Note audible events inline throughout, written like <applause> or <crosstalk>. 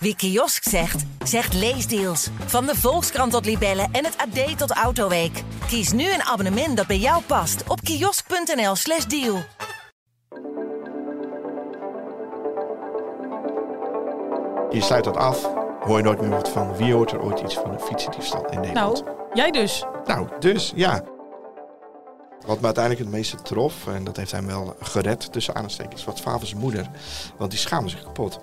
Wie kiosk zegt, zegt leesdeals. Van de Volkskrant tot Libellen en het AD tot Autoweek. Kies nu een abonnement dat bij jou past op kiosk.nl/slash deal. Je sluit dat af, hoor je nooit meer wat van. Wie hoort er ooit iets van een fietsendiefstal in Nederland? Nou, jij dus. Nou, dus ja. Wat me uiteindelijk het meeste trof, en dat heeft hem wel gered tussen aanstekens, was Favens moeder. Want die schaamde zich kapot.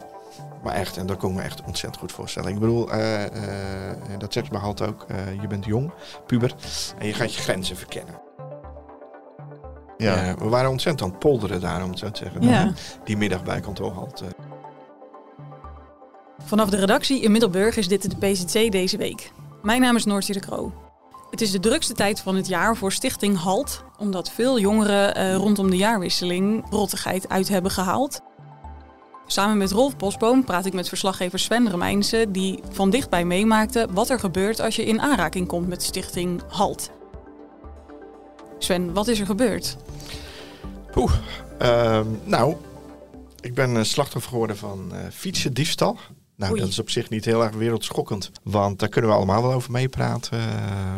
Maar echt, en dat kon ik me echt ontzettend goed voorstellen. Ik bedoel, eh, eh, dat zegt me altijd ook, eh, je bent jong, puber, en je gaat je grenzen verkennen. Ja. Eh, we waren ontzettend aan het polderen daar, om het zo te zeggen. Ja. Die middag bij kantoorhalte. Vanaf de redactie in Middelburg is dit de PZC deze week. Mijn naam is Noortje de Kroo. Het is de drukste tijd van het jaar voor Stichting HALT, omdat veel jongeren eh, rondom de jaarwisseling rottigheid uit hebben gehaald. Samen met Rolf Bosboom praat ik met verslaggever Sven Remijnse, die van dichtbij meemaakte wat er gebeurt als je in aanraking komt met Stichting HALT. Sven, wat is er gebeurd? Poeh. Ehm, nou, ik ben eh, slachtoffer geworden van eh fietsendiefstal. Nou, Oei. dat is op zich niet heel erg wereldschokkend. Want daar kunnen we allemaal wel over meepraten, eh,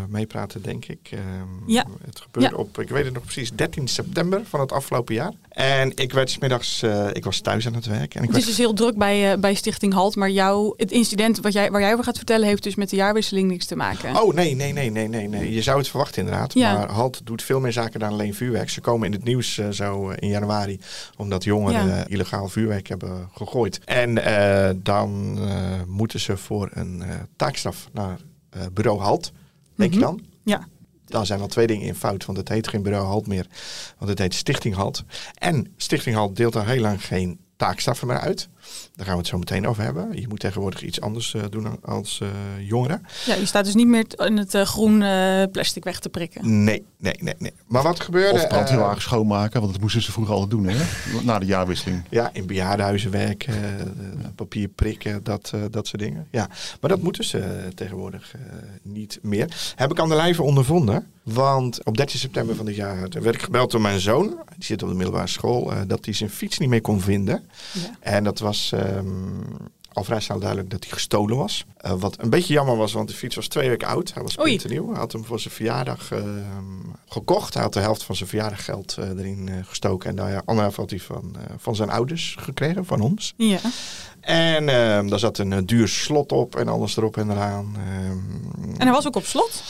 meepraten denk ik. Ehm, Ja. Het gebeurde Ja. op, ik weet het nog precies, 13 september van het afgelopen jaar. En ik werd 's middags, eh, ik was thuis aan het werk. En ik Het werd, is dus heel druk bij, eh, bij Stichting HALT, maar jouw, het incident wat jij, waar jij over gaat vertellen heeft dus met de jaarwisseling niks te maken. Oh nee, nee, nee, nee, nee, nee. Je zou het verwachten inderdaad. Ja. Maar HALT doet veel meer zaken dan alleen vuurwerk. Ze komen in het nieuws zo in januari. Omdat jongeren illegaal vuurwerk hebben gegooid. En eh, dan eh, moeten ze voor een eh, taakstraf naar eh, bureau HALT. Denk je Mhm. dan? Ja. Dan zijn wel twee dingen in fout. Want het heet geen bureau HALT meer. Want het heet Stichting HALT. En Stichting HALT deelt al heel lang geen taakstraffen meer uit. Daar gaan we het zo meteen over hebben. Je moet tegenwoordig iets anders eh, doen als eh, jongeren. Ja, je staat dus niet meer in het eh, groen eh, plastic weg te prikken. Nee, nee, nee, nee. Maar wat gebeurde? Of brandweerwagen schoonmaken, want dat moesten ze vroeger altijd doen, hè? Na de jaarwisseling. ja, in bejaardenhuizen werken, eh, papier prikken, dat, eh, dat soort dingen. Ja, maar dat moeten ze tegenwoordig eh, niet meer. Heb ik aan de lijve ondervonden. Want op 13 september van dit jaar werd ik gebeld door mijn zoon. Die zit op de middelbare school. eh, dat hij zijn fiets niet meer kon vinden. Ja. En dat was ehm, al vrij snel duidelijk dat hij gestolen was. Eh, wat een beetje jammer was, want de fiets was twee weken oud. Hij was nieuw. Hij had hem voor zijn verjaardag ehm, gekocht. Hij had de helft van zijn verjaardaggeld eh, erin eh, gestoken. En de andere helft had hij van, van zijn ouders gekregen, van ons. Ja. En ehm, daar zat een duur slot op en alles erop en eraan. En hij was ook op slot.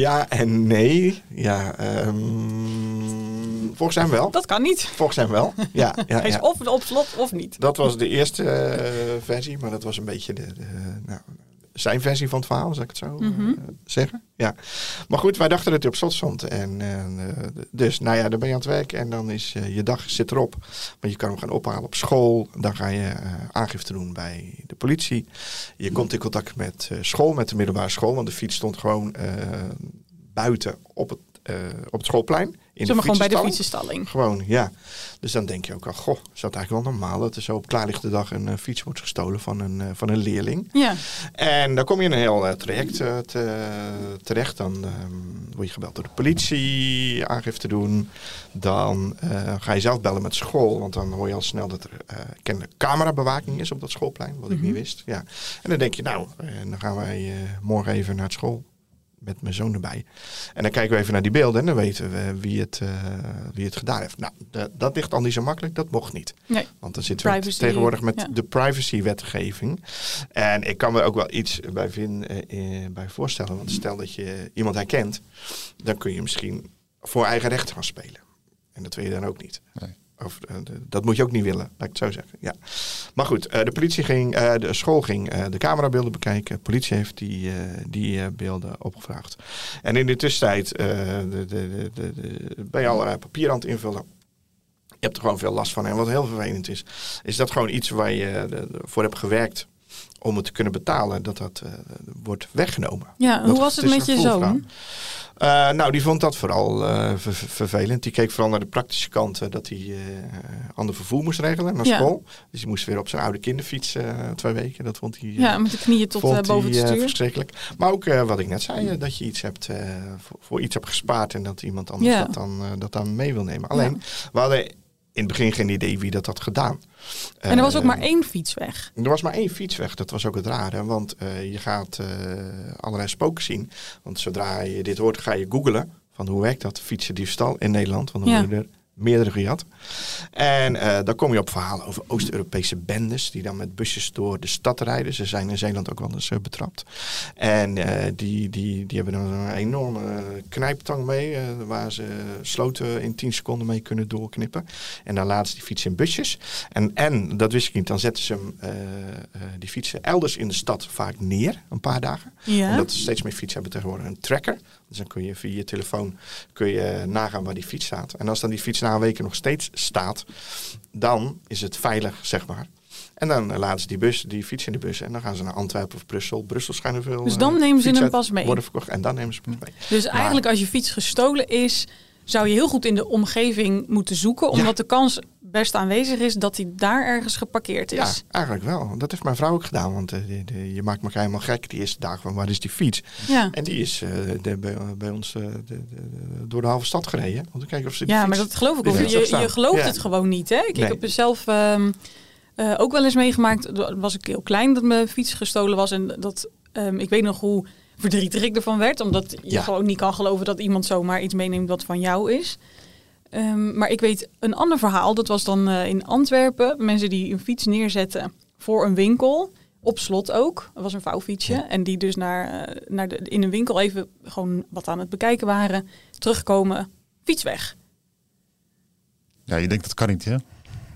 ja en nee. Ja, ehm, volgens hem wel. Dat kan niet. Volgens hem wel. Ja, ja, <laughs> Hij is ja. of op slot of niet. Dat was de eerste eh, versie, maar dat was een beetje de, de, nou, zijn versie van het verhaal, zal ik het zo eh, Mhm. zeggen. Ja. Maar goed, wij dachten dat hij op slot stond. En, eh, dus, nou ja, dan ben je aan het werk en dan is je dag zit erop. Maar je kan hem gaan ophalen op school. Dan ga je aangifte doen bij de politie. Je komt in contact met school, met de middelbare school. Want de fiets stond gewoon buiten op het, eh, op het schoolplein. In gewoon bij de fietsenstalling. Gewoon, ja. Dus dan denk je ook al, goh, is dat eigenlijk wel normaal dat er zo op klaarlichte dag een eh, fiets wordt gestolen van een, eh, van een leerling. Ja. En dan kom je in een heel traject te- terecht. Dan ehm, word je gebeld door de politie, aangifte doen. Dan ga je zelf bellen met school, want dan hoor je al snel dat er kennelijk camerabewaking is op dat schoolplein, wat ik niet wist. Ja. En dan denk je, nou, dan gaan wij morgen even naar school met mijn zoon erbij. En dan kijken we even naar die beelden en dan weten we wie het, eh, wie het gedaan heeft. Nou, dat, dat ligt al niet zo makkelijk, dat mocht niet. Nee. Want dan zitten we Privacy, tegenwoordig met ja. de privacywetgeving. En ik kan me ook wel iets bij, vin, eh, eh, bij voorstellen. Want stel dat je iemand herkent, dan kun je misschien voor eigen recht gaan spelen. En dat wil je dan ook niet. Nee. Of, eh, dat moet je ook niet willen, laat ik het zo zeggen. Ja. Maar goed, eh, de politie ging, eh, de school ging de camerabeelden bekijken. De politie heeft die, die beelden opgevraagd. En in de tussentijd de, de, de, de, ben je allerlei papier aan het invullen. Je hebt er gewoon veel last van. En wat heel vervelend is, is dat gewoon iets waar je voor hebt gewerkt om het te kunnen betalen, dat dat wordt weggenomen. Ja, Dat- hoe was het met je zoon? van. Eh, nou, die vond dat vooral eh, ver- ver- vervelend. Die keek vooral naar de praktische kant eh, dat hij ander vervoer moest regelen naar Ja. school. Dus hij moest weer op zijn oude kinderfiets twee weken. Dat vond hij, Ja, met de knieën tot boven het stuur. verschrikkelijk. Maar ook wat ik net zei, dat je iets hebt, voor, voor iets hebt gespaard en dat iemand anders Ja. dat, dan, dat dan mee wil nemen. Alleen, we hadden in het begin geen idee wie dat had gedaan. En er was ook Eh, maar één fiets weg. er was maar één fiets weg. Dat was ook het rare. Want eh, je gaat eh, allerlei spoken zien. Want zodra je dit hoort, ga je googlen. Van hoe werkt dat fietsendiefstal in Nederland? Want dan Ja. worden er meerdere gejat. En eh dan kom je op verhalen over Oost-Europese bendes. Die dan met busjes door de stad rijden. Ze zijn in Zeeland ook wel eens eh, betrapt. En eh, die, die, die hebben dan een enorme knijptang mee. waar ze sloten in 10 seconden mee kunnen doorknippen. En dan laten ze die fietsen in busjes. En, en dat wist ik niet, dan zetten ze hem, die fietsen elders in de stad vaak neer, een paar dagen. Ja. Omdat er steeds meer fietsen hebben tegenwoordig een tracker. Dus dan kun je via je telefoon kun je nagaan waar die fiets staat. En als dan die fiets na een week nog steeds staat, dan is het veilig, zeg maar. En dan eh, laten ze die, bus, die fiets in de bus en dan gaan ze naar Antwerpen of Brussel. Brussel schijnen veel. Dus dan eh, nemen ze hem pas mee. Worden verkocht en dan nemen ze hem mee. Dus eigenlijk als je fiets gestolen is, zou je heel goed in de omgeving moeten zoeken. Omdat de kans best aanwezig is dat hij daar ergens geparkeerd is. Ja, eigenlijk wel. Dat heeft mijn vrouw ook gedaan. Want eh, de- de- je maakt me helemaal gek die eerste dagen van waar is die fiets? Ja. En die is eh, de, bij, bij ons eh, de, de- de- door de halve stad gereden. Te kijken of ze die Ja, maar dat geloof ik ook. Je, je gelooft Ja. het gewoon niet. Hè? Ik, Nee. ik heb zelf ehm, eh, ook wel eens meegemaakt. Was ik heel klein dat mijn fiets gestolen was. En dat, ehm, ik weet nog hoe verdrietig ik ervan werd. Omdat je Ja. gewoon niet kan geloven dat iemand zomaar iets meeneemt wat van jou is. Ehm, maar ik weet een ander verhaal. Dat was dan eh, in Antwerpen. Mensen die een fiets neerzetten voor een winkel. Op slot ook. Dat was een vouwfietsje. En die dus naar, eh, naar de, in een winkel even gewoon wat aan het bekijken waren. Terugkomen. Fiets weg. Ja, je denkt dat kan niet, hè?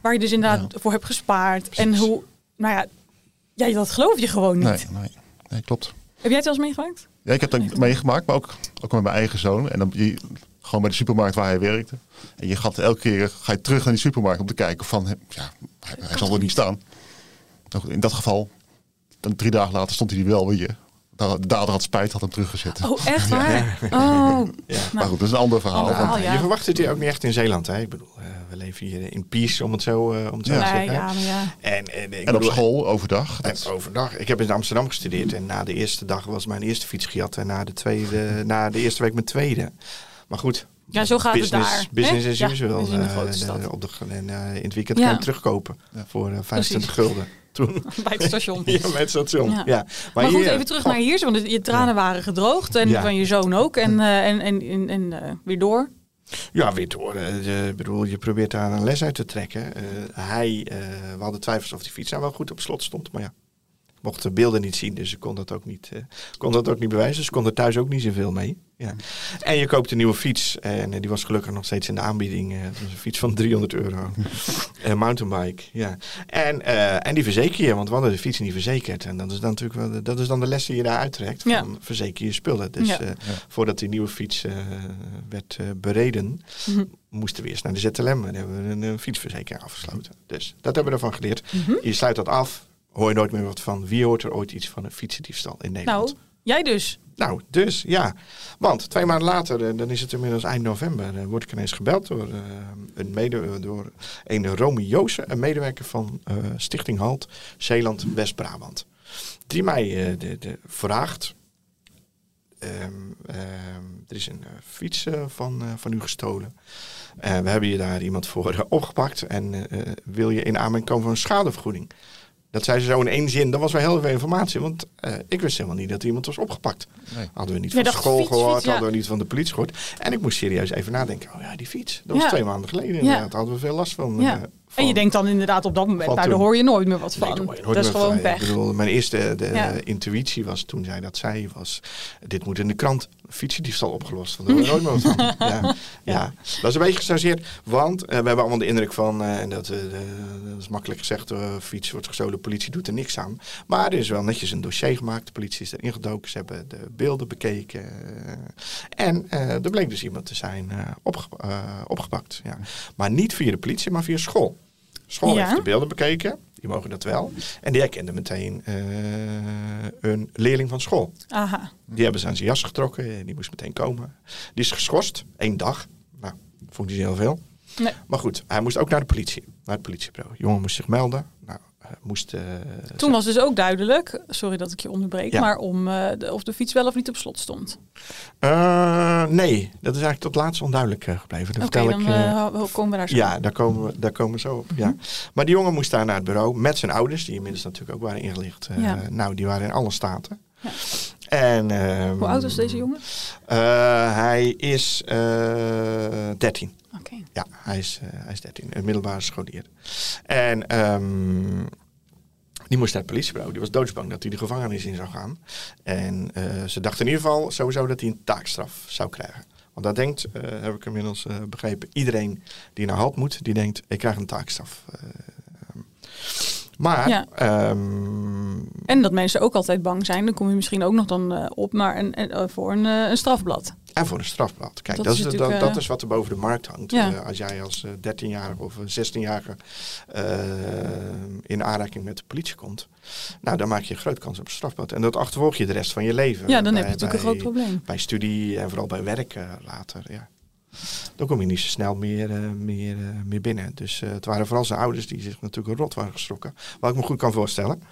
Waar je dus inderdaad voor hebt gespaard. En hoe, nou ja, ja, dat geloof je gewoon niet. Nee, nee, nee klopt. Heb jij het wel eens meegemaakt? Ja, ik heb dat meegemaakt, maar ook, ook met mijn eigen zoon. En dan je, gewoon bij de supermarkt waar hij werkte. En je gaat elke keer ga je terug naar die supermarkt om te kijken van, ja, hij, zal er niet staan. Nou In dat geval, dan drie dagen later stond hij wel weer. De dader had spijt, had hem teruggezet. Oh, echt waar? Oh, Ja. maar goed, dat is een ander verhaal. Ander verhaal. Ja, ja. Je verwacht het hier ook niet echt in Zeeland. Hè? Ik bedoel, eh, we leven hier in peace, om het zo, eh, om het zo Ja. te nee, zeggen. ja, maar ja. En, en, ik En op bedoel, school, overdag. En Dat, overdag. Ik heb in Amsterdam gestudeerd en na de eerste dag was mijn eerste fiets gejat en na de, tweede, na de eerste week mijn tweede. Maar goed. Ja, zo gaat het business, daar, Business as Ja, usual. eh, de- stad. op de, en eh, in het weekend Ja. kan je terugkopen voor eh, 25 gulden. Toen. <laughs> Bij het station. ja, met het station. Ja. Ja. Maar, goed, hier- even terug naar hier, want je tranen waren gedroogd. En Ja. van je zoon ook. En, eh, en, en, en, en eh, weer door. Ja, weer door. Eh, je- Ik bedoel, je probeert daar een les uit te trekken. Eh, hij, eh, we hadden twijfels of die fiets nou wel goed op slot stond. Maar ja, mocht de beelden niet zien, dus ik kon dat ook niet, eh, kon dat ook niet bewijzen. Dus ik kon er thuis ook niet zoveel mee. Ja. En je koopt een nieuwe fiets. En eh, die was gelukkig nog steeds in de aanbieding. Eh, Het was een fiets van 300 euro. <laughs> Een mountainbike, ja. En, eh, en die verzeker je, want we hadden de fiets niet verzekerd. En dat is dan natuurlijk wel de, dat is dan de les die je daar uittrekt. Van verzeker je spullen. Dus Ja. eh, voordat die nieuwe fiets eh, werd eh, bereden, Mhm. moesten we eerst naar de ZLM en hebben we een, eh, fietsverzekering afgesloten. Dus dat hebben we ervan geleerd. Mhm. Je sluit dat af, hoor je nooit meer wat van. Wie hoort er ooit iets van een fietsendiefstal in Nederland? Nou, jij dus. Nou, dus ja. Want twee maanden later, eh, dan is het inmiddels eind november, eh, word ik ineens gebeld door, eh, een, mede, door een Romy Joosen, een medewerker van Stichting Halt Zeeland West-Brabant. Die mij de, de vraagt. ehm, ehm, er is een fiets van, van u gestolen. We hebben je daar iemand voor opgepakt. En wil je in aanmerking komen voor een schadevergoeding? Dat zei ze zo in één zin. Dat was wel heel veel informatie. Want eh, ik wist helemaal niet dat iemand was opgepakt. Nee. Hadden we niet van school fiets, gehoord, fiets, ja. hadden we niet van de politie gehoord. En ik moest serieus even nadenken. Oh ja, die fiets. Dat was Ja. twee maanden geleden. Inderdaad. Daar hadden we veel last van. Ja. En je van- denkt dan inderdaad op dat moment, van nou daar hoor je nooit meer wat van. nooit dat is gewoon van. pech. Ik bedoel, mijn eerste de, Ja. intuïtie was toen zij dat zei, was dit moet in de krant. Fietsendiefstal opgelost. Daar hoor je nooit meer van. <laughs> Ja, ja. dat is een beetje gechargeerd. Want eh, we hebben allemaal de indruk van, eh, en dat, de- dat is makkelijk gezegd, uh, fiets wordt gestolen, de politie doet er niks aan. Maar er is wel netjes een dossier gemaakt. De politie is erin gedoken. Ze hebben de beelden bekeken. en er bleek dus iemand te zijn opge- opgepakt. Ja. Maar niet via de politie, maar via school. School Ja. heeft de beelden bekeken. Die mogen dat wel. En die herkende meteen eh, een leerling van school. Aha. Die hebben ze aan zijn jas getrokken. Die moest meteen komen. Die is geschorst. één dag. Nou, vond hij heel veel. Nee. Maar goed, hij moest ook naar de politie. Naar het politiebureau. De jongen moest zich melden. Moest... eh, Toen was dus ook duidelijk, sorry dat ik je onderbreek, Ja. maar om eh, de- of de fiets wel of niet op slot stond. Eh, nee, dat is eigenlijk tot laatst onduidelijk gebleven. Oké, vertel dan ik, komen we daar zo. Ja, daar komen, we, daar komen we zo op. Ja. Maar die jongen moest daar naar het bureau met zijn ouders, die inmiddels natuurlijk ook waren ingelicht. Ja. Nou, die waren in alle staten. Ja. En, ehm, Hoe oud was deze jongen? eh, hij is eh 13. Oké. Ja, hij is, eh, hij is 13, een middelbare scholier. En ehm, die moest naar het politiebureau. Die was doodsbang dat hij de gevangenis in zou gaan. En eh, ze dachten in ieder geval sowieso dat hij een taakstraf zou krijgen. Want dat denkt, eh, heb ik inmiddels eh, begrepen, iedereen die naar halt moet, die denkt, ik krijg een taakstraf. Eh, maar, Ja. ehm, En dat mensen ook altijd bang zijn, dan kom je misschien ook nog dan eh, op maar een, eh, voor een, eh, een strafblad. En voor een strafblad. Kijk, Dat dat, is is, dat, natuurlijk, dat is wat er boven de markt hangt. Ja. Als jij als eh, 13-jarige of 16-jarige eh, in aanraking met de politie komt, nou, dan maak je een grote kans op een strafblad. En dat achtervolg je de rest van je leven. Ja, dan heb Bij- je natuurlijk een groot probleem. Bij studie en vooral bij werk later, ja. Dan kom je niet zo snel meer, eh, meer, eh, meer binnen. Dus eh, het waren vooral zijn ouders die zich natuurlijk een rot waren geschrokken. Wat ik me goed kan voorstellen.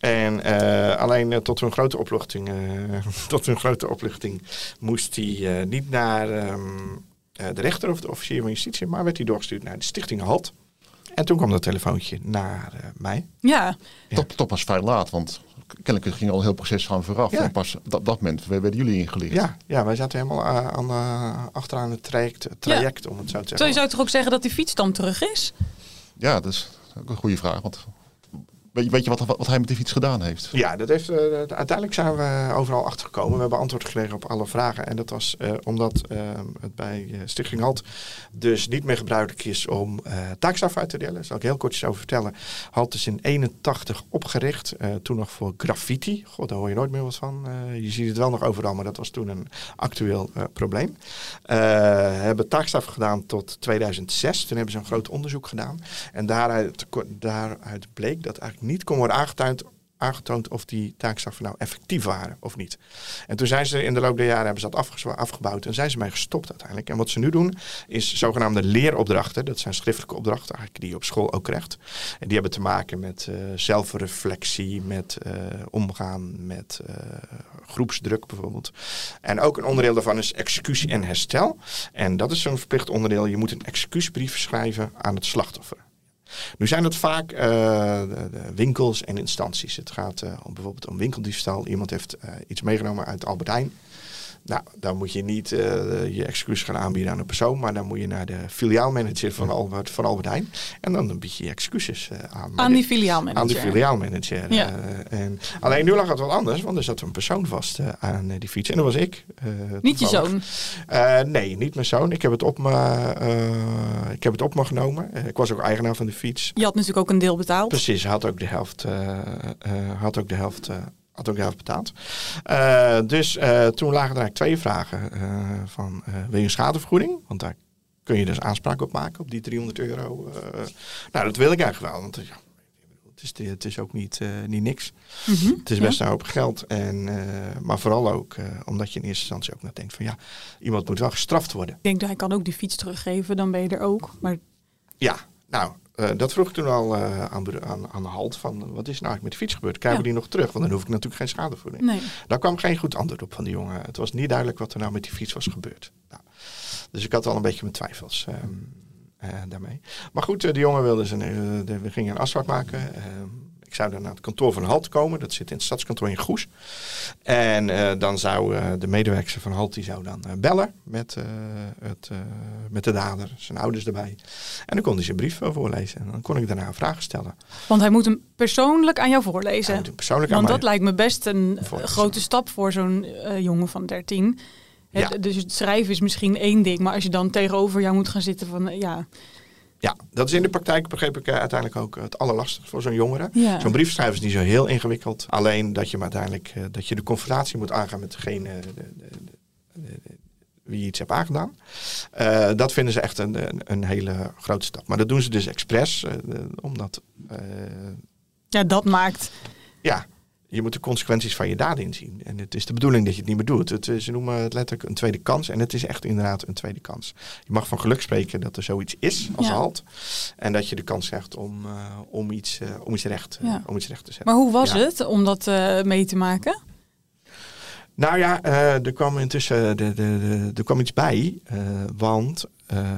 En eh, alleen tot hun grote opluchting, eh, <laughs> tot hun grote opluchting moest hij eh, niet naar ehm, eh, de rechter of de officier van justitie, maar werd hij doorgestuurd naar de stichting Halt. En toen kwam dat telefoontje naar eh, mij. Ja, Ja. Toch, toch pas vrij laat, want kennelijk ging al een heel proces van vooraf. Ja. En pas op dat, dat moment werden jullie ingelicht. Ja, ja wij zaten helemaal eh, aan, eh, achteraan het traject, traject om het zo te zeggen. Zo je zou toch ook zeggen dat die fiets dan terug is? Ja, dat is ook een goede vraag. Want weet je, wat, wat, hij met die fiets gedaan heeft? Ja, dat heeft, eh, uiteindelijk zijn we overal achtergekomen. We hebben antwoord gekregen op alle vragen. En dat was eh, omdat eh, het bij eh, Stichting Halt dus niet meer gebruikelijk is om eh taakstraf uit te delen. Daar zal ik heel kort over vertellen. Halt is in 81 opgericht. eh, toen nog voor graffiti. God, daar hoor je nooit meer wat van. Eh, je ziet het wel nog overal, maar dat was toen een actueel eh, probleem. Eh, hebben taakstraf gedaan tot 2006. Toen hebben ze een groot onderzoek gedaan. En daaruit bleek dat eigenlijk niet kon worden aangetoond, aangetoond of die taakstraffen nou effectief waren of niet. En toen zijn ze in de loop der jaren hebben ze dat afgebouwd en zijn ze mee gestopt uiteindelijk. En wat ze nu doen is zogenaamde leeropdrachten. Dat zijn schriftelijke opdrachten eigenlijk die je op school ook krijgt. En die hebben te maken met eh, zelfreflectie, met eh, omgaan met eh, groepsdruk bijvoorbeeld. En ook een onderdeel daarvan is executie en herstel. En dat is zo'n verplicht onderdeel. Je moet een excuusbrief schrijven aan het slachtoffer. Nu zijn het vaak de winkels en instanties. Het gaat om bijvoorbeeld om winkeldiefstal. Iemand heeft eh, iets meegenomen uit Albert Heijn. Nou, dan moet je niet eh, je excuus gaan aanbieden aan een persoon, maar dan moet je naar de filiaalmanager van Albert, van Albert Heijn. En dan bied je je excuses eh, aan. Die filiaalmanager. aan die filiaalmanager. Ja. eh, en, alleen nu lag het wel anders, want er zat een persoon vast eh, aan die fiets. En dat was ik. Niet je zoon. Eh, nee, niet mijn zoon. Ik heb het op me, eh, ik heb het op me genomen. Ik was ook eigenaar van de fiets. Je had natuurlijk ook een deel betaald. Precies, had ook de helft, eh, eh, had ook de helft, eh, had ook helft betaald. Eh, dus eh, toen lagen er eigenlijk twee vragen eh, van wil je een schadevergoeding? Want daar kun je dus aanspraak op maken op die 300 euro. nou, dat wil ik eigenlijk wel, want ja, het is, het is ook niet, niet niks. Mhm. Het is best een hoop geld. En, maar vooral ook omdat je in eerste instantie ook nog denkt van ja, iemand moet wel gestraft worden. Ik denk dat hij kan ook die fiets teruggeven, dan ben je er ook. Maar Ja, nou, eh, dat vroeg ik toen al eh, aan, de- aan, aan de halt van wat is nou eigenlijk met de fiets gebeurd? Krijgen we Ja. die nog terug? Want dan hoef ik natuurlijk geen schadevergoeding. nee. Daar kwam geen goed antwoord op van die jongen. Het was niet duidelijk wat er nou met die fiets was gebeurd. Nou, dus ik had al een beetje mijn twijfels ehm, eh, daarmee. Maar goed, eh, de jongen wilde zijn, eh, we gingen een afspraak maken. Ik zou dan naar het kantoor van Halt komen. Dat zit in het stadskantoor in Goes. En eh, dan zou eh, de medewerker van Halt die zou dan eh, bellen met, het, met de dader, zijn ouders erbij. En dan kon hij zijn brief voorlezen. En dan kon ik daarna vragen stellen. Want hij moet hem persoonlijk aan jou Hij voorlezen. moet hem persoonlijk aan Want mij- dat lijkt me best een grote stap voor zo'n jongen van 13. Het- Ja. Dus het schrijven is misschien één ding, maar als je dan tegenover jou moet gaan zitten van ja, Ja, dat is in de praktijk, begreep ik, eh, uiteindelijk ook het allerlastigste voor zo'n jongere. Ja. Zo'n brief schrijven is niet zo heel ingewikkeld. Alleen dat je maar uiteindelijk eh, dat je de confrontatie moet aangaan met degene eh, de, de, wie je iets hebt aangedaan. Dat vinden ze echt een, een, een hele grote stap. Maar dat doen ze dus expres, omdat ja, dat maakt. ja, je moet de consequenties van je daden inzien. En het is de bedoeling dat je het niet meer doet. Het, ze noemen het letterlijk een tweede kans. En het is echt inderdaad een tweede kans. Je mag van geluk spreken dat er zoiets is als Ja. halt. En dat je de kans krijgt om, eh, om, iets, eh, om, iets recht, eh, Ja. om iets recht te zetten. Maar hoe was het om dat mee te maken? Nou ja, eh, er kwam intussen de, de, de, er kwam iets bij. eh, want eh,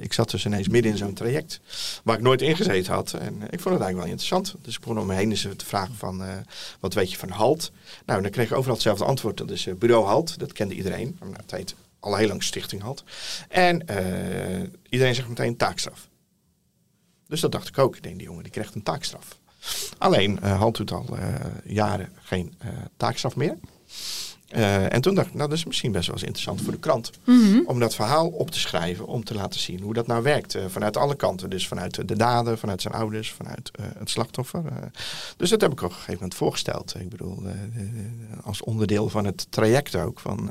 ik zat dus ineens midden in zo'n traject waar ik nooit ingezeten had. En ik vond het eigenlijk wel interessant. Dus ik begon om me heen eens te vragen van, eh, wat weet je van HALT? Nou, dan kreeg ik overal hetzelfde antwoord. Dat is eh, bureau HALT, dat kende iedereen. Nou, het al heel lang Stichting HALT. En eh, iedereen zegt meteen taakstraf. Dus dat dacht ik ook. Ik denk, die jongen die krijgt een taakstraf. Alleen, eh HALT doet al eh, jaren geen eh, taakstraf meer. Eh, en toen dacht ik, nou dat is misschien best wel eens interessant voor de krant. Mhm. Om dat verhaal op te schrijven, om te laten zien hoe dat nou werkt. eh, vanuit alle kanten. Dus vanuit de dader, vanuit zijn ouders, vanuit eh, het slachtoffer. dus dat heb ik op een gegeven moment voorgesteld. Ik bedoel, als onderdeel van het traject ook. Van,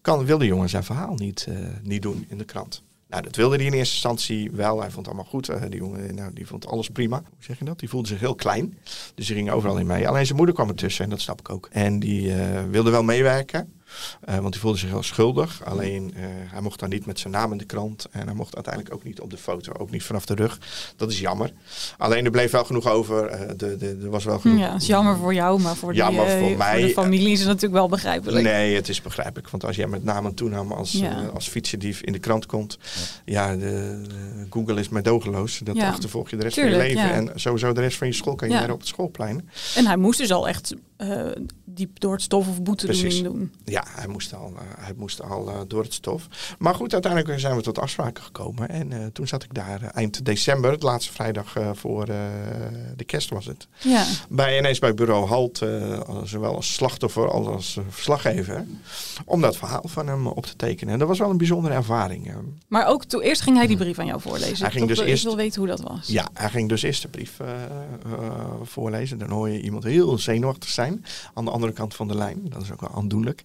kan, wil de jongen zijn verhaal niet, niet doen in de krant? Nou, dat wilde hij in eerste instantie wel. Hij vond het allemaal goed. Eh, die jongen nou, die vond alles prima. Hoe zeg je dat? Die voelde zich heel klein. Dus die ging overal in mee. Alleen zijn moeder kwam ertussen en dat snap ik ook. En die eh, wilde wel meewerken. Eh, want die voelde zich heel schuldig. Alleen eh, hij mocht dan niet met zijn naam in de krant. En hij mocht uiteindelijk ook niet op de foto. Ook niet vanaf de rug. Dat is jammer. Alleen er bleef wel genoeg over. eh, de, de, er was wel genoeg. Ja, dat is jammer voor jou, maar voor, Jammer die, eh, voor mij. de familie is het natuurlijk wel begrijpelijk. Nee, het is begrijpelijk. Want als jij met naam en toename als, Ja. als fietsendief in de krant komt. Ja, de, de- Google is medogeloos. Dat Ja. achtervolg je de rest Tuurlijk, van je leven. ja. En sowieso de rest van je school kan je op het schoolplein. En hij moest dus al echt eh, diep door het stof of boetedoening Precies. doen. Ja, hij moest al, eh, hij moest al eh, door het stof. Maar goed, uiteindelijk zijn we tot afspraken gekomen. En toen zat ik daar eind december, de laatste vrijdag voor de kerst was het. Ja. Bij, ineens bij bureau Halt, zowel als slachtoffer als als verslaggever. Om dat verhaal van hem op te tekenen. En dat was wel een bijzondere ervaring. Maar ook toen eerst ging hij die brief aan jou voorlezen. Hij ging dus ik eerst- wil weten hoe dat was. Ja, hij ging dus eerst de brief voorlezen. Dan hoor je iemand heel zenuwachtig zijn aan de andere kant van de lijn. Dat is ook wel aandoenlijk.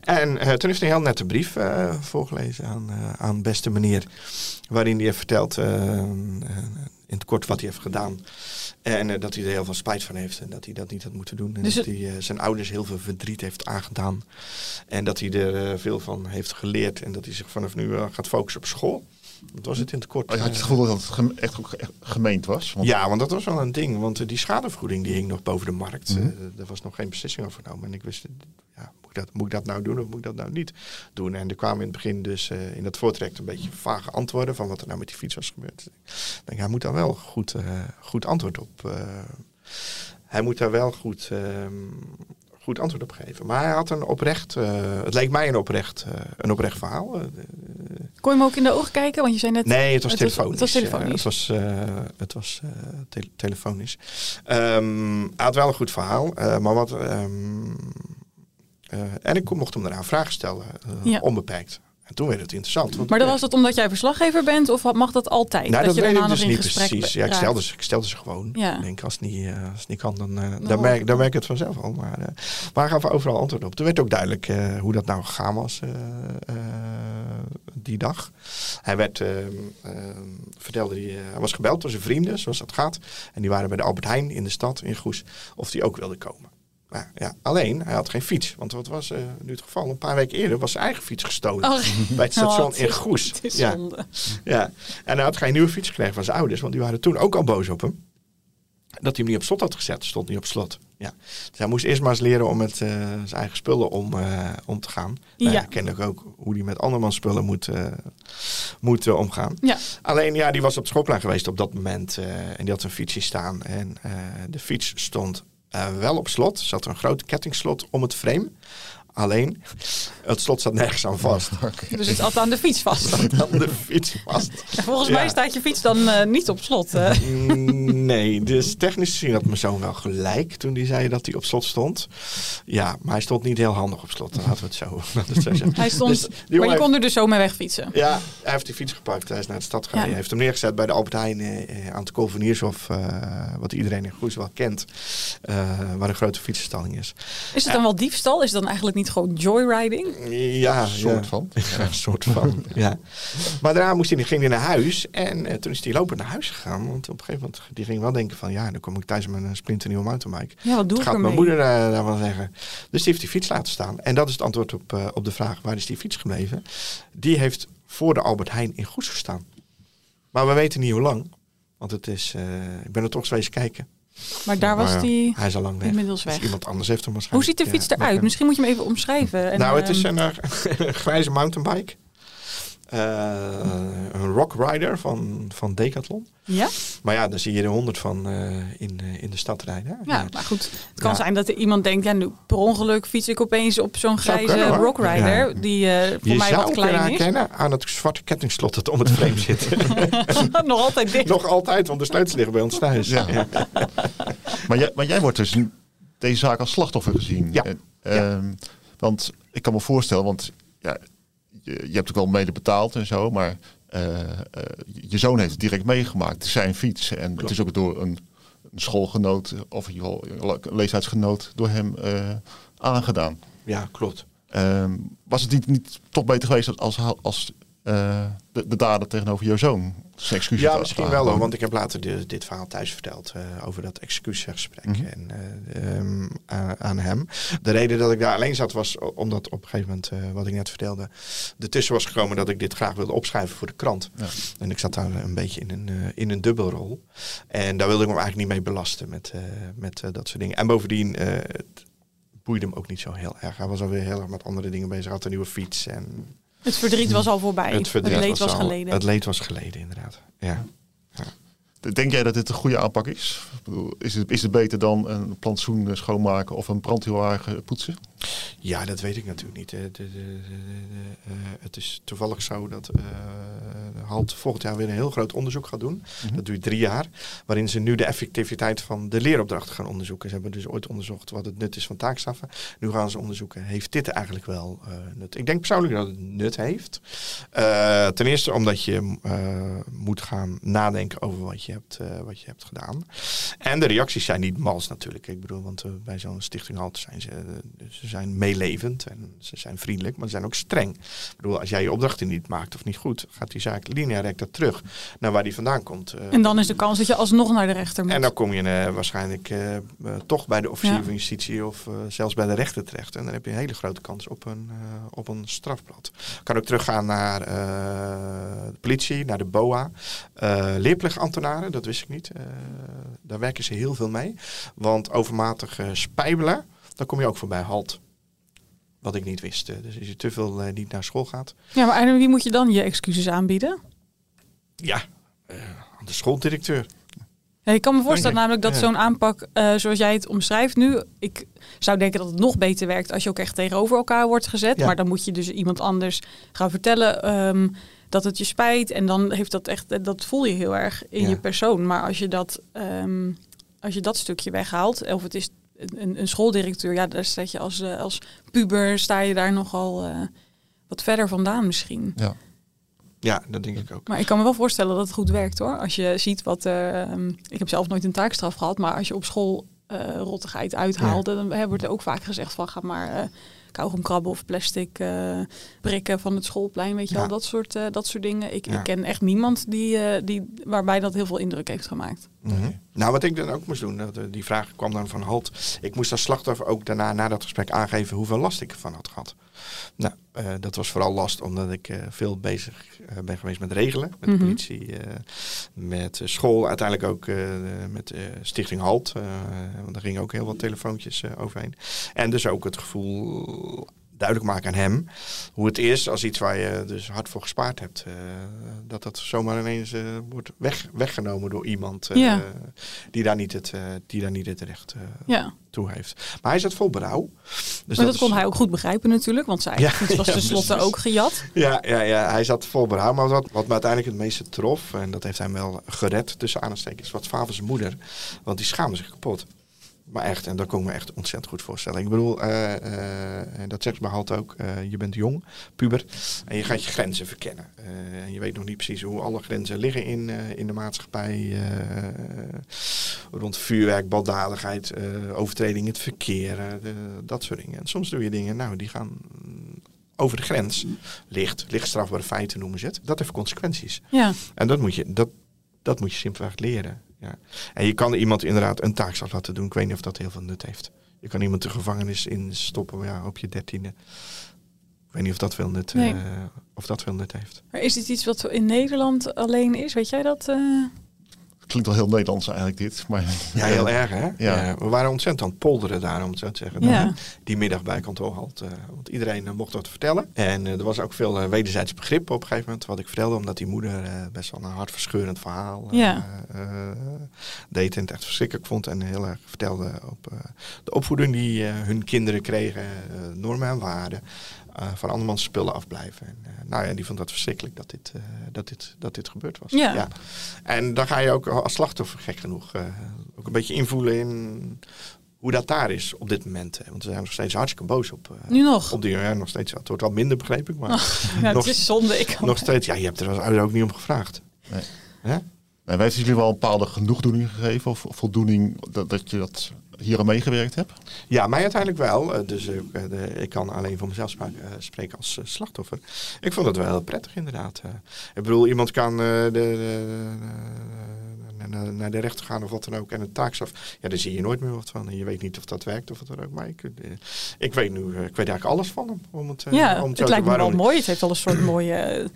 En eh, toen heeft hij een heel nette brief eh, voorgelezen aan, eh, aan beste meneer. Waarin hij heeft verteld in het kort wat hij heeft gedaan. En dat hij er heel veel spijt van heeft. En dat hij dat niet had moeten doen. En Dus dat hij zijn ouders heel veel verdriet heeft aangedaan. En dat hij er veel van heeft geleerd. En dat hij zich vanaf nu gaat focussen op school. Dat was het in het kort. Oh, je had je het gevoel dat het echt ook gemeend was? Want Ja, want dat was wel een ding. Want eh, die schadevergoeding die hing nog boven de markt. Mhm. Eh, er was nog geen beslissing over genomen. En ik wist, ja, moet, ik dat, moet ik dat nou doen of moet ik dat nou niet doen? En er kwamen in het begin dus eh, in dat voortrekt een beetje vage antwoorden van wat er nou met die fiets was gebeurd. Ik denk, hij moet daar wel goed, eh, goed antwoord op. eh, hij moet daar wel goed, ehm, goed antwoord op geven. Maar hij had een oprecht, eh, het leek mij een oprecht, eh, een oprecht verhaal. Eh, Kon je hem ook in de ogen kijken? Want je zei net... Nee, het was Het was- telefonisch. het was telefonisch. Het was, het was telefonisch. Ehm, hij had wel een goed verhaal, maar wat. ehm, eh, en ik mocht hem daarna vragen stellen, Ja. onbeperkt. En toen werd het interessant. Want Maar dan was het omdat jij verslaggever bent of mag dat altijd? nou, dat, je weet ik dus niet precies. Ja, ik, stelde ze, ik stelde ze gewoon. Ja. Ik denk, als het niet, eh, als het niet kan, dan, eh, dan, merk, ik dan merk ik het vanzelf al. Maar, maar hij gaf overal antwoord op. Toen werd ook duidelijk hoe dat nou gegaan was die dag. Hij werd, eh, eh, vertelde hij was gebeld door zijn vrienden, zoals dat gaat. En die waren bij de Albert Heijn in de stad, in Goes, of die ook wilde komen. Maar ja, alleen, hij had geen fiets. Want wat was eh, nu het geval? Een paar weken eerder was zijn eigen fiets gestolen. Oh, <laughs> Bij het <laughs> station in Goes. <laughs> Ja. zonde. Ja, en hij had geen nieuwe fiets gekregen van zijn ouders, want die waren toen ook al boos op hem. Dat hij hem niet op slot had gezet, stond niet op slot. Ja. Dus hij moest eerst maar eens leren om met eh, zijn eigen spullen om, eh, om te gaan. Nou, Ja. Hij kende ook hoe hij met andermans spullen moet, moet omgaan. Ja. Alleen ja, die was op schoolplein geweest op dat moment en die had een fietsje staan. En de fiets stond wel op slot. Er zat een groot kettingslot om het frame. Alleen, het slot zat nergens aan vast. Dus het zat aan de fiets vast. Dan de fiets vast. Ja, volgens Ja. mij staat je fiets dan eh, niet op slot. hè? Mm, Nee, dus technisch gezien had mijn zoon wel gelijk toen hij zei dat hij op slot stond. Ja, maar hij stond niet heel handig op slot, laten we het zo, <laughs> laten we het zo zeggen. Hij stond, Dus maar je kon er dus zo mee wegfietsen. Ja, hij heeft die fiets gepakt. Hij is naar de stad gegaan. Ja. Hij heeft hem neergezet bij de Albert Heijn eh, aan het Kolveniershof. eh wat iedereen in Goes wel kent. eh, waar een grote fietsenstalling is. Is het dan wel diefstal? Is het dan eigenlijk niet niet gewoon joyriding? Ja, Een soort ja. van. <laughs> Ja, een soort van, <laughs> ja. Maar daarna moest hij, ging hij naar huis en eh, toen is hij lopend naar huis gegaan. Want op een gegeven moment die ging wel denken van, ja, dan kom ik thuis met een splinternieuwe mountainbike. Ja, wat doe ik gaat mijn moeder eh, daarvan zeggen. Dus die heeft die fiets laten staan. En dat is het antwoord op, eh, op de vraag, waar is die fiets gebleven? Die heeft voor de Albert Heijn in Goes gestaan. Maar we weten niet hoe lang. Want het is, eh, ik ben er toch eens kijken. Maar daar was die Hij is al lang weg. inmiddels Dus weg. iemand anders heeft hem Hoe waarschijnlijk. ziet de fiets eruit? Misschien moet je hem even omschrijven. En, nou, het is ehm, een eh, <laughs> grijze mountainbike. Eh, een Rock Rider van, van Decathlon. Ja? Maar ja, daar zie je er honderd van eh, in, eh, in de stad rijden. hè? Ja, maar goed. Het kan Ja. zijn dat er iemand denkt, ja, nu per ongeluk fiets ik opeens op zo'n grijze. Rock Rider, Ja. die eh, voor Je mij zou wat klein is. herkennen aan het zwarte kettingslot dat om het frame zit. <laughs> Nog altijd dicht. Nog altijd, want de sleutels liggen bij ons thuis. Ja. Ja. <laughs> Maar jij, maar jij wordt dus in deze zaak als slachtoffer gezien. Ja. En, ehm, Want ik kan me voorstellen, want ja, je, hebt ook wel mede betaald en zo, maar eh, eh, je zoon heeft het direct meegemaakt. Het is zijn fiets en het is ook door een, een schoolgenoot of een leeftijdsgenoot door hem eh, aangedaan. ja, klopt. Ehm, was het niet, niet toch beter geweest als, als eh, de, de dader tegenover jouw zoon excuus Ja, misschien wel hoor, want ik heb later de- dit verhaal thuis verteld eh, over dat excuusgesprek Mhm. en, eh, ehm, aan hem. De reden dat ik daar alleen zat was omdat op een gegeven moment, wat ik net vertelde, ertussen was gekomen dat ik dit graag wilde opschrijven voor de krant. Ja. En ik zat daar een beetje in een, in een dubbelrol. En daar wilde ik me eigenlijk niet mee belasten met, met dat soort dingen. En bovendien, boeide hem ook niet zo heel erg. Hij was alweer heel erg met andere dingen bezig. Hij had een nieuwe fiets en Het verdriet was al voorbij. het verdriet leed was, al- geleden. Het leed was geleden, inderdaad. Ja. Denk jij dat dit een goede aanpak is? Ik bedoel, Is het, is het beter dan een plantsoen eh, schoonmaken of een brandweerwagen poetsen? Ja, dat weet ik natuurlijk niet. De- de- de- de- eh, het is toevallig zo dat eh Halt volgend jaar weer een heel groot onderzoek gaat doen. Mhm. Dat duurt drie jaar. Waarin ze nu de effectiviteit van de leeropdrachten gaan onderzoeken. Ze hebben dus ooit onderzocht wat het nut is van taakstraffen. Nu gaan ze onderzoeken, heeft dit eigenlijk wel eh, nut? Ik denk persoonlijk dat het nut heeft. Eh, ten eerste omdat je eh, moet gaan nadenken over wat je, hebt, wat je hebt gedaan. En de reacties zijn niet mals natuurlijk. Ik bedoel, want bij zo'n stichting Halt zijn ze, ze zijn meelevend en ze zijn vriendelijk, maar ze zijn ook streng. Ik bedoel, als jij je opdrachten niet maakt of niet goed, gaat die zaak linea recta terug naar waar die vandaan komt. Eh, En dan is de kans dat je alsnog naar de rechter moet. en dan kom je eh, waarschijnlijk eh, toch bij de officier Ja. van justitie of zelfs bij de rechter terecht. En dan heb je een hele grote kans op een, op een strafblad. Kan ook teruggaan naar de politie, naar de BOA. Leerplichtambtenaren, dat wist ik niet. Daar werken ze heel veel mee. Want overmatig spijbelen, dan kom je ook voorbij halt. Wat ik niet wist. Eh, dus als je te veel eh, niet naar school gaat. Ja, maar aan wie moet je dan je excuses aanbieden? Ja, eh, aan de schooldirecteur. Ja, ik kan me voorstellen namelijk dat zo'n aanpak, zoals jij het omschrijft nu, ik zou denken dat het nog beter werkt als je ook echt tegenover elkaar wordt gezet. Ja. Maar dan moet je dus iemand anders gaan vertellen ehm, dat het je spijt. En dan heeft dat echt, dat voel je heel erg in Ja. je persoon. Maar als je dat, ehm, als je dat stukje weghaalt, of het is een, een schooldirecteur, ja, daar sta je als, eh, als puber, sta je daar nogal eh, wat verder vandaan misschien. Ja. Ja, dat denk ik ook. Maar ik kan me wel voorstellen dat het goed werkt hoor. Als je ziet wat. eh, ehm, ik heb zelf nooit een taakstraf gehad, maar als je op school eh rottigheid uithaalt, dan hè, wordt er ook vaak gezegd van ga maar eh kauwgom krabben of plastic eh brikken van het schoolplein, weet je Ja. wel, dat soort, eh, dat soort dingen. Ik, Ja. ik ken echt niemand die, eh, die, waarbij dat heel veel indruk heeft gemaakt. Mhm. Nou, wat ik dan ook moest doen, dat, eh, die vraag kwam dan van Halt. Ik moest als slachtoffer ook daarna, na dat gesprek, aangeven hoeveel last ik ervan had gehad. Nou, eh, dat was vooral last omdat ik eh, veel bezig ben geweest met regelen. Met de Mhm. politie, met school, uiteindelijk ook met Stichting Halt. want daar gingen ook heel wat telefoontjes overheen. En dus ook het gevoel duidelijk maken aan hem hoe het is als iets waar je dus hard voor gespaard hebt, eh, dat dat zomaar ineens eh, wordt weg, weggenomen door iemand eh, Ja. die, daar niet het, die daar niet het recht Ja, toe heeft. Maar hij zat vol berouw. Dus maar dat, is- kon hij ook goed begrijpen natuurlijk, want zijn Ja, was <laughs> tenslotte ook gejat. Ja, ja, ja, hij zat vol berouw. Maar wat, wat me uiteindelijk het meeste trof, en dat heeft hij wel gered tussen aanstekens, was Favels moeder. Want die schaamde zich kapot. Maar echt, en kon ik me echt ontzettend goed voorstellen. Ik bedoel, eh, eh, en dat zegt bij Halt ook, eh, je bent jong, puber, en je gaat je grenzen verkennen. En je weet nog niet precies hoe alle grenzen liggen in, in de maatschappij. rond vuurwerk, baldadigheid, overtreding in het verkeer, dat soort dingen. En soms doe je dingen, nou, die gaan over de grens. Licht, licht strafbare feiten noemen ze het. Dat heeft consequenties. Ja, En dat moet je, dat, dat moet je simpelweg leren. Ja. En je kan iemand inderdaad een taakstraf laten doen. Ik weet niet of dat heel veel nut heeft. Je kan iemand de gevangenis in stoppen ja, op je dertiende. Ik weet niet of dat veel nut, Nee. eh, of dat veel nut heeft. maar is dit iets wat in Nederland alleen is? Weet jij dat? eh? Klinkt wel heel Nederlands eigenlijk dit. Maar, Ja, heel erg hè? Ja. we waren ontzettend aan het polderen daar, om het zo te zeggen. Ja. Dan, Die middag bij kantoor halt. eh, want iedereen eh, mocht wat vertellen. En eh, er was ook veel wederzijds begrip op een gegeven moment. Wat ik vertelde, omdat die moeder eh, best wel een hartverscheurend verhaal eh, Ja. eh, deed. En het echt verschrikkelijk vond. En heel erg vertelde op eh, de opvoeding die eh, hun kinderen kregen. eh, normen en waarden. Eh, van andermans spullen afblijven. En, eh, nou ja, die vond dat verschrikkelijk dat dit, eh, dat dit, dat dit gebeurd was. Ja. En dan ga je ook als slachtoffer, gek genoeg, eh, ook een beetje invoelen in hoe dat daar is op dit moment. hè. Want ze zijn nog steeds hartstikke boos op, eh, Nu nog? op die ja, nog steeds. Het wordt wel minder, begreep ik. Maar <laughs> Ja, nog- het is zonde. Ik nog steeds, ja, je hebt er als ouder ook niet om gevraagd. Nee. Hè? Wij hebben jullie wel een bepaalde genoegdoening gegeven of voldoening dat, dat je dat hier aan meegewerkt hebt? Ja, mij uiteindelijk wel. Eh, dus ik, eh, de- ik kan alleen voor mezelf eh, spreken als slachtoffer. Ik vond het wel heel prettig inderdaad. eh. ik bedoel, iemand kan eh, de, de- de- naar- naar de rechter gaan of wat dan ook en een taakstraf. Ja, daar zie je nooit meer wat van. En je weet niet of dat werkt of wat dan ook. Maar ik, ik weet nu, ik weet eigenlijk alles van hem. Om het, eh, Ja, om het lijkt me wel waarom- mooi. Het heeft al een soort mooie...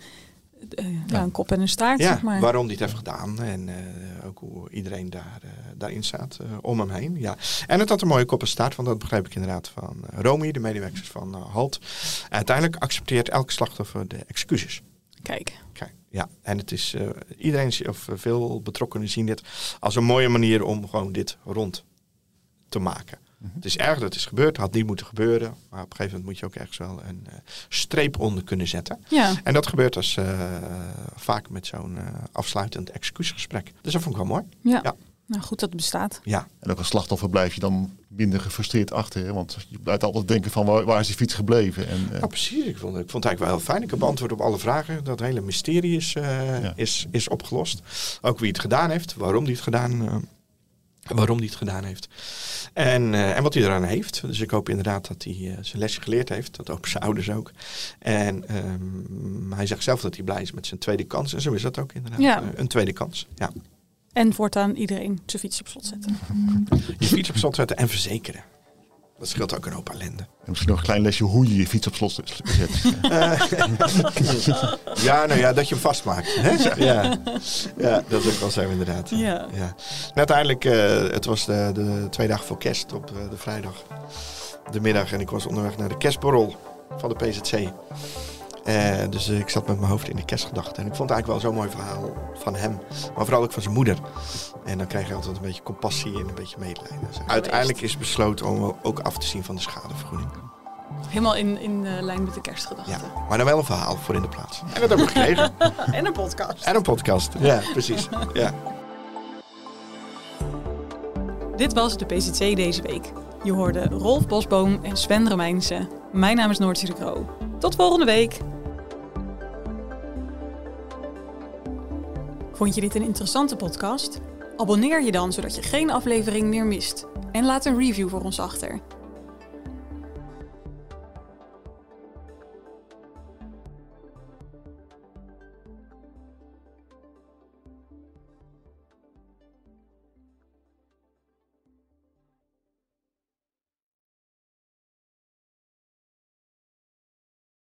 eh, ja, een kop en een staart, Ja, zeg maar. waarom die het heeft gedaan. En eh, ook hoe iedereen daar, eh, daarin staat om hem heen. Ja. En het had een mooie kop en staart, want dat begreep ik inderdaad van Romy, de medewerkers van HALT. uiteindelijk accepteert elk slachtoffer de excuses. Kijk, Kijk, ja, en het is iedereen, of veel betrokkenen zien dit als een mooie manier om gewoon dit rond te maken. Het is erg dat het is gebeurd, had niet moeten gebeuren. Maar op een gegeven moment moet je ook ergens wel een eh, streep onder kunnen zetten. ja. En dat gebeurt dus eh, vaak met zo'n eh, afsluitend excuusgesprek. Dus dat vond ik wel mooi. ja. Ja. Nou, goed dat het bestaat. Ja, En ook als slachtoffer blijf je dan minder gefrustreerd achter. Hè? Want je blijft altijd denken van waar, waar is die fiets gebleven? En, eh, ja precies. Ik vond, ik vond het eigenlijk wel heel fijn. Ik heb antwoord op alle vragen. Dat hele mysterie is, eh, Ja. is, is opgelost. Ook wie het gedaan heeft, waarom die het gedaan, eh, waarom die het gedaan heeft. En, eh, en wat hij eraan heeft. Dus ik hoop inderdaad dat hij eh, zijn lesje geleerd heeft. Dat hopen zijn ouders ook. En ehm, hij zegt zelf dat hij blij is met zijn tweede kans. En zo is dat ook inderdaad. Ja. Eh, een tweede kans. Ja. En voortaan iedereen zijn fiets op slot zetten. Je fiets op slot zetten en verzekeren. Dat scheelt ook een hoop ellende. en misschien nog een klein lesje hoe je je fiets op slot zet. <laughs> Ja, nou ja, dat je hem vastmaakt. Hè? Ja. ja, dat is ook wel zo inderdaad. Ja. En uiteindelijk, eh, het was de, de twee dagen voor kerst op eh, de vrijdag. De middag en ik was onderweg naar de kerstborrel van de PZC. Eh, dus eh, ik zat met mijn hoofd in de kerstgedachten. En ik vond het eigenlijk wel zo'n mooi verhaal van hem. Maar vooral ook van zijn moeder. En dan krijg je altijd een beetje compassie en een beetje medelijden. Dus uiteindelijk is besloten om ook af te zien van de schadevergoeding. Helemaal in, in eh, lijn met de kerstgedachten. Ja, maar dan wel een verhaal voor in de plaats. En dat hebben we gekregen. <laughs> En een podcast. En een podcast. Ja, precies. Ja. Dit was de PCC deze week. Je hoorde Rolf Bosboom en Sven Remijnse. Mijn naam is Noortje de Kroo. Tot volgende week. Vond je dit een interessante podcast? Abonneer je dan zodat je geen aflevering meer mist. En laat een review voor ons achter.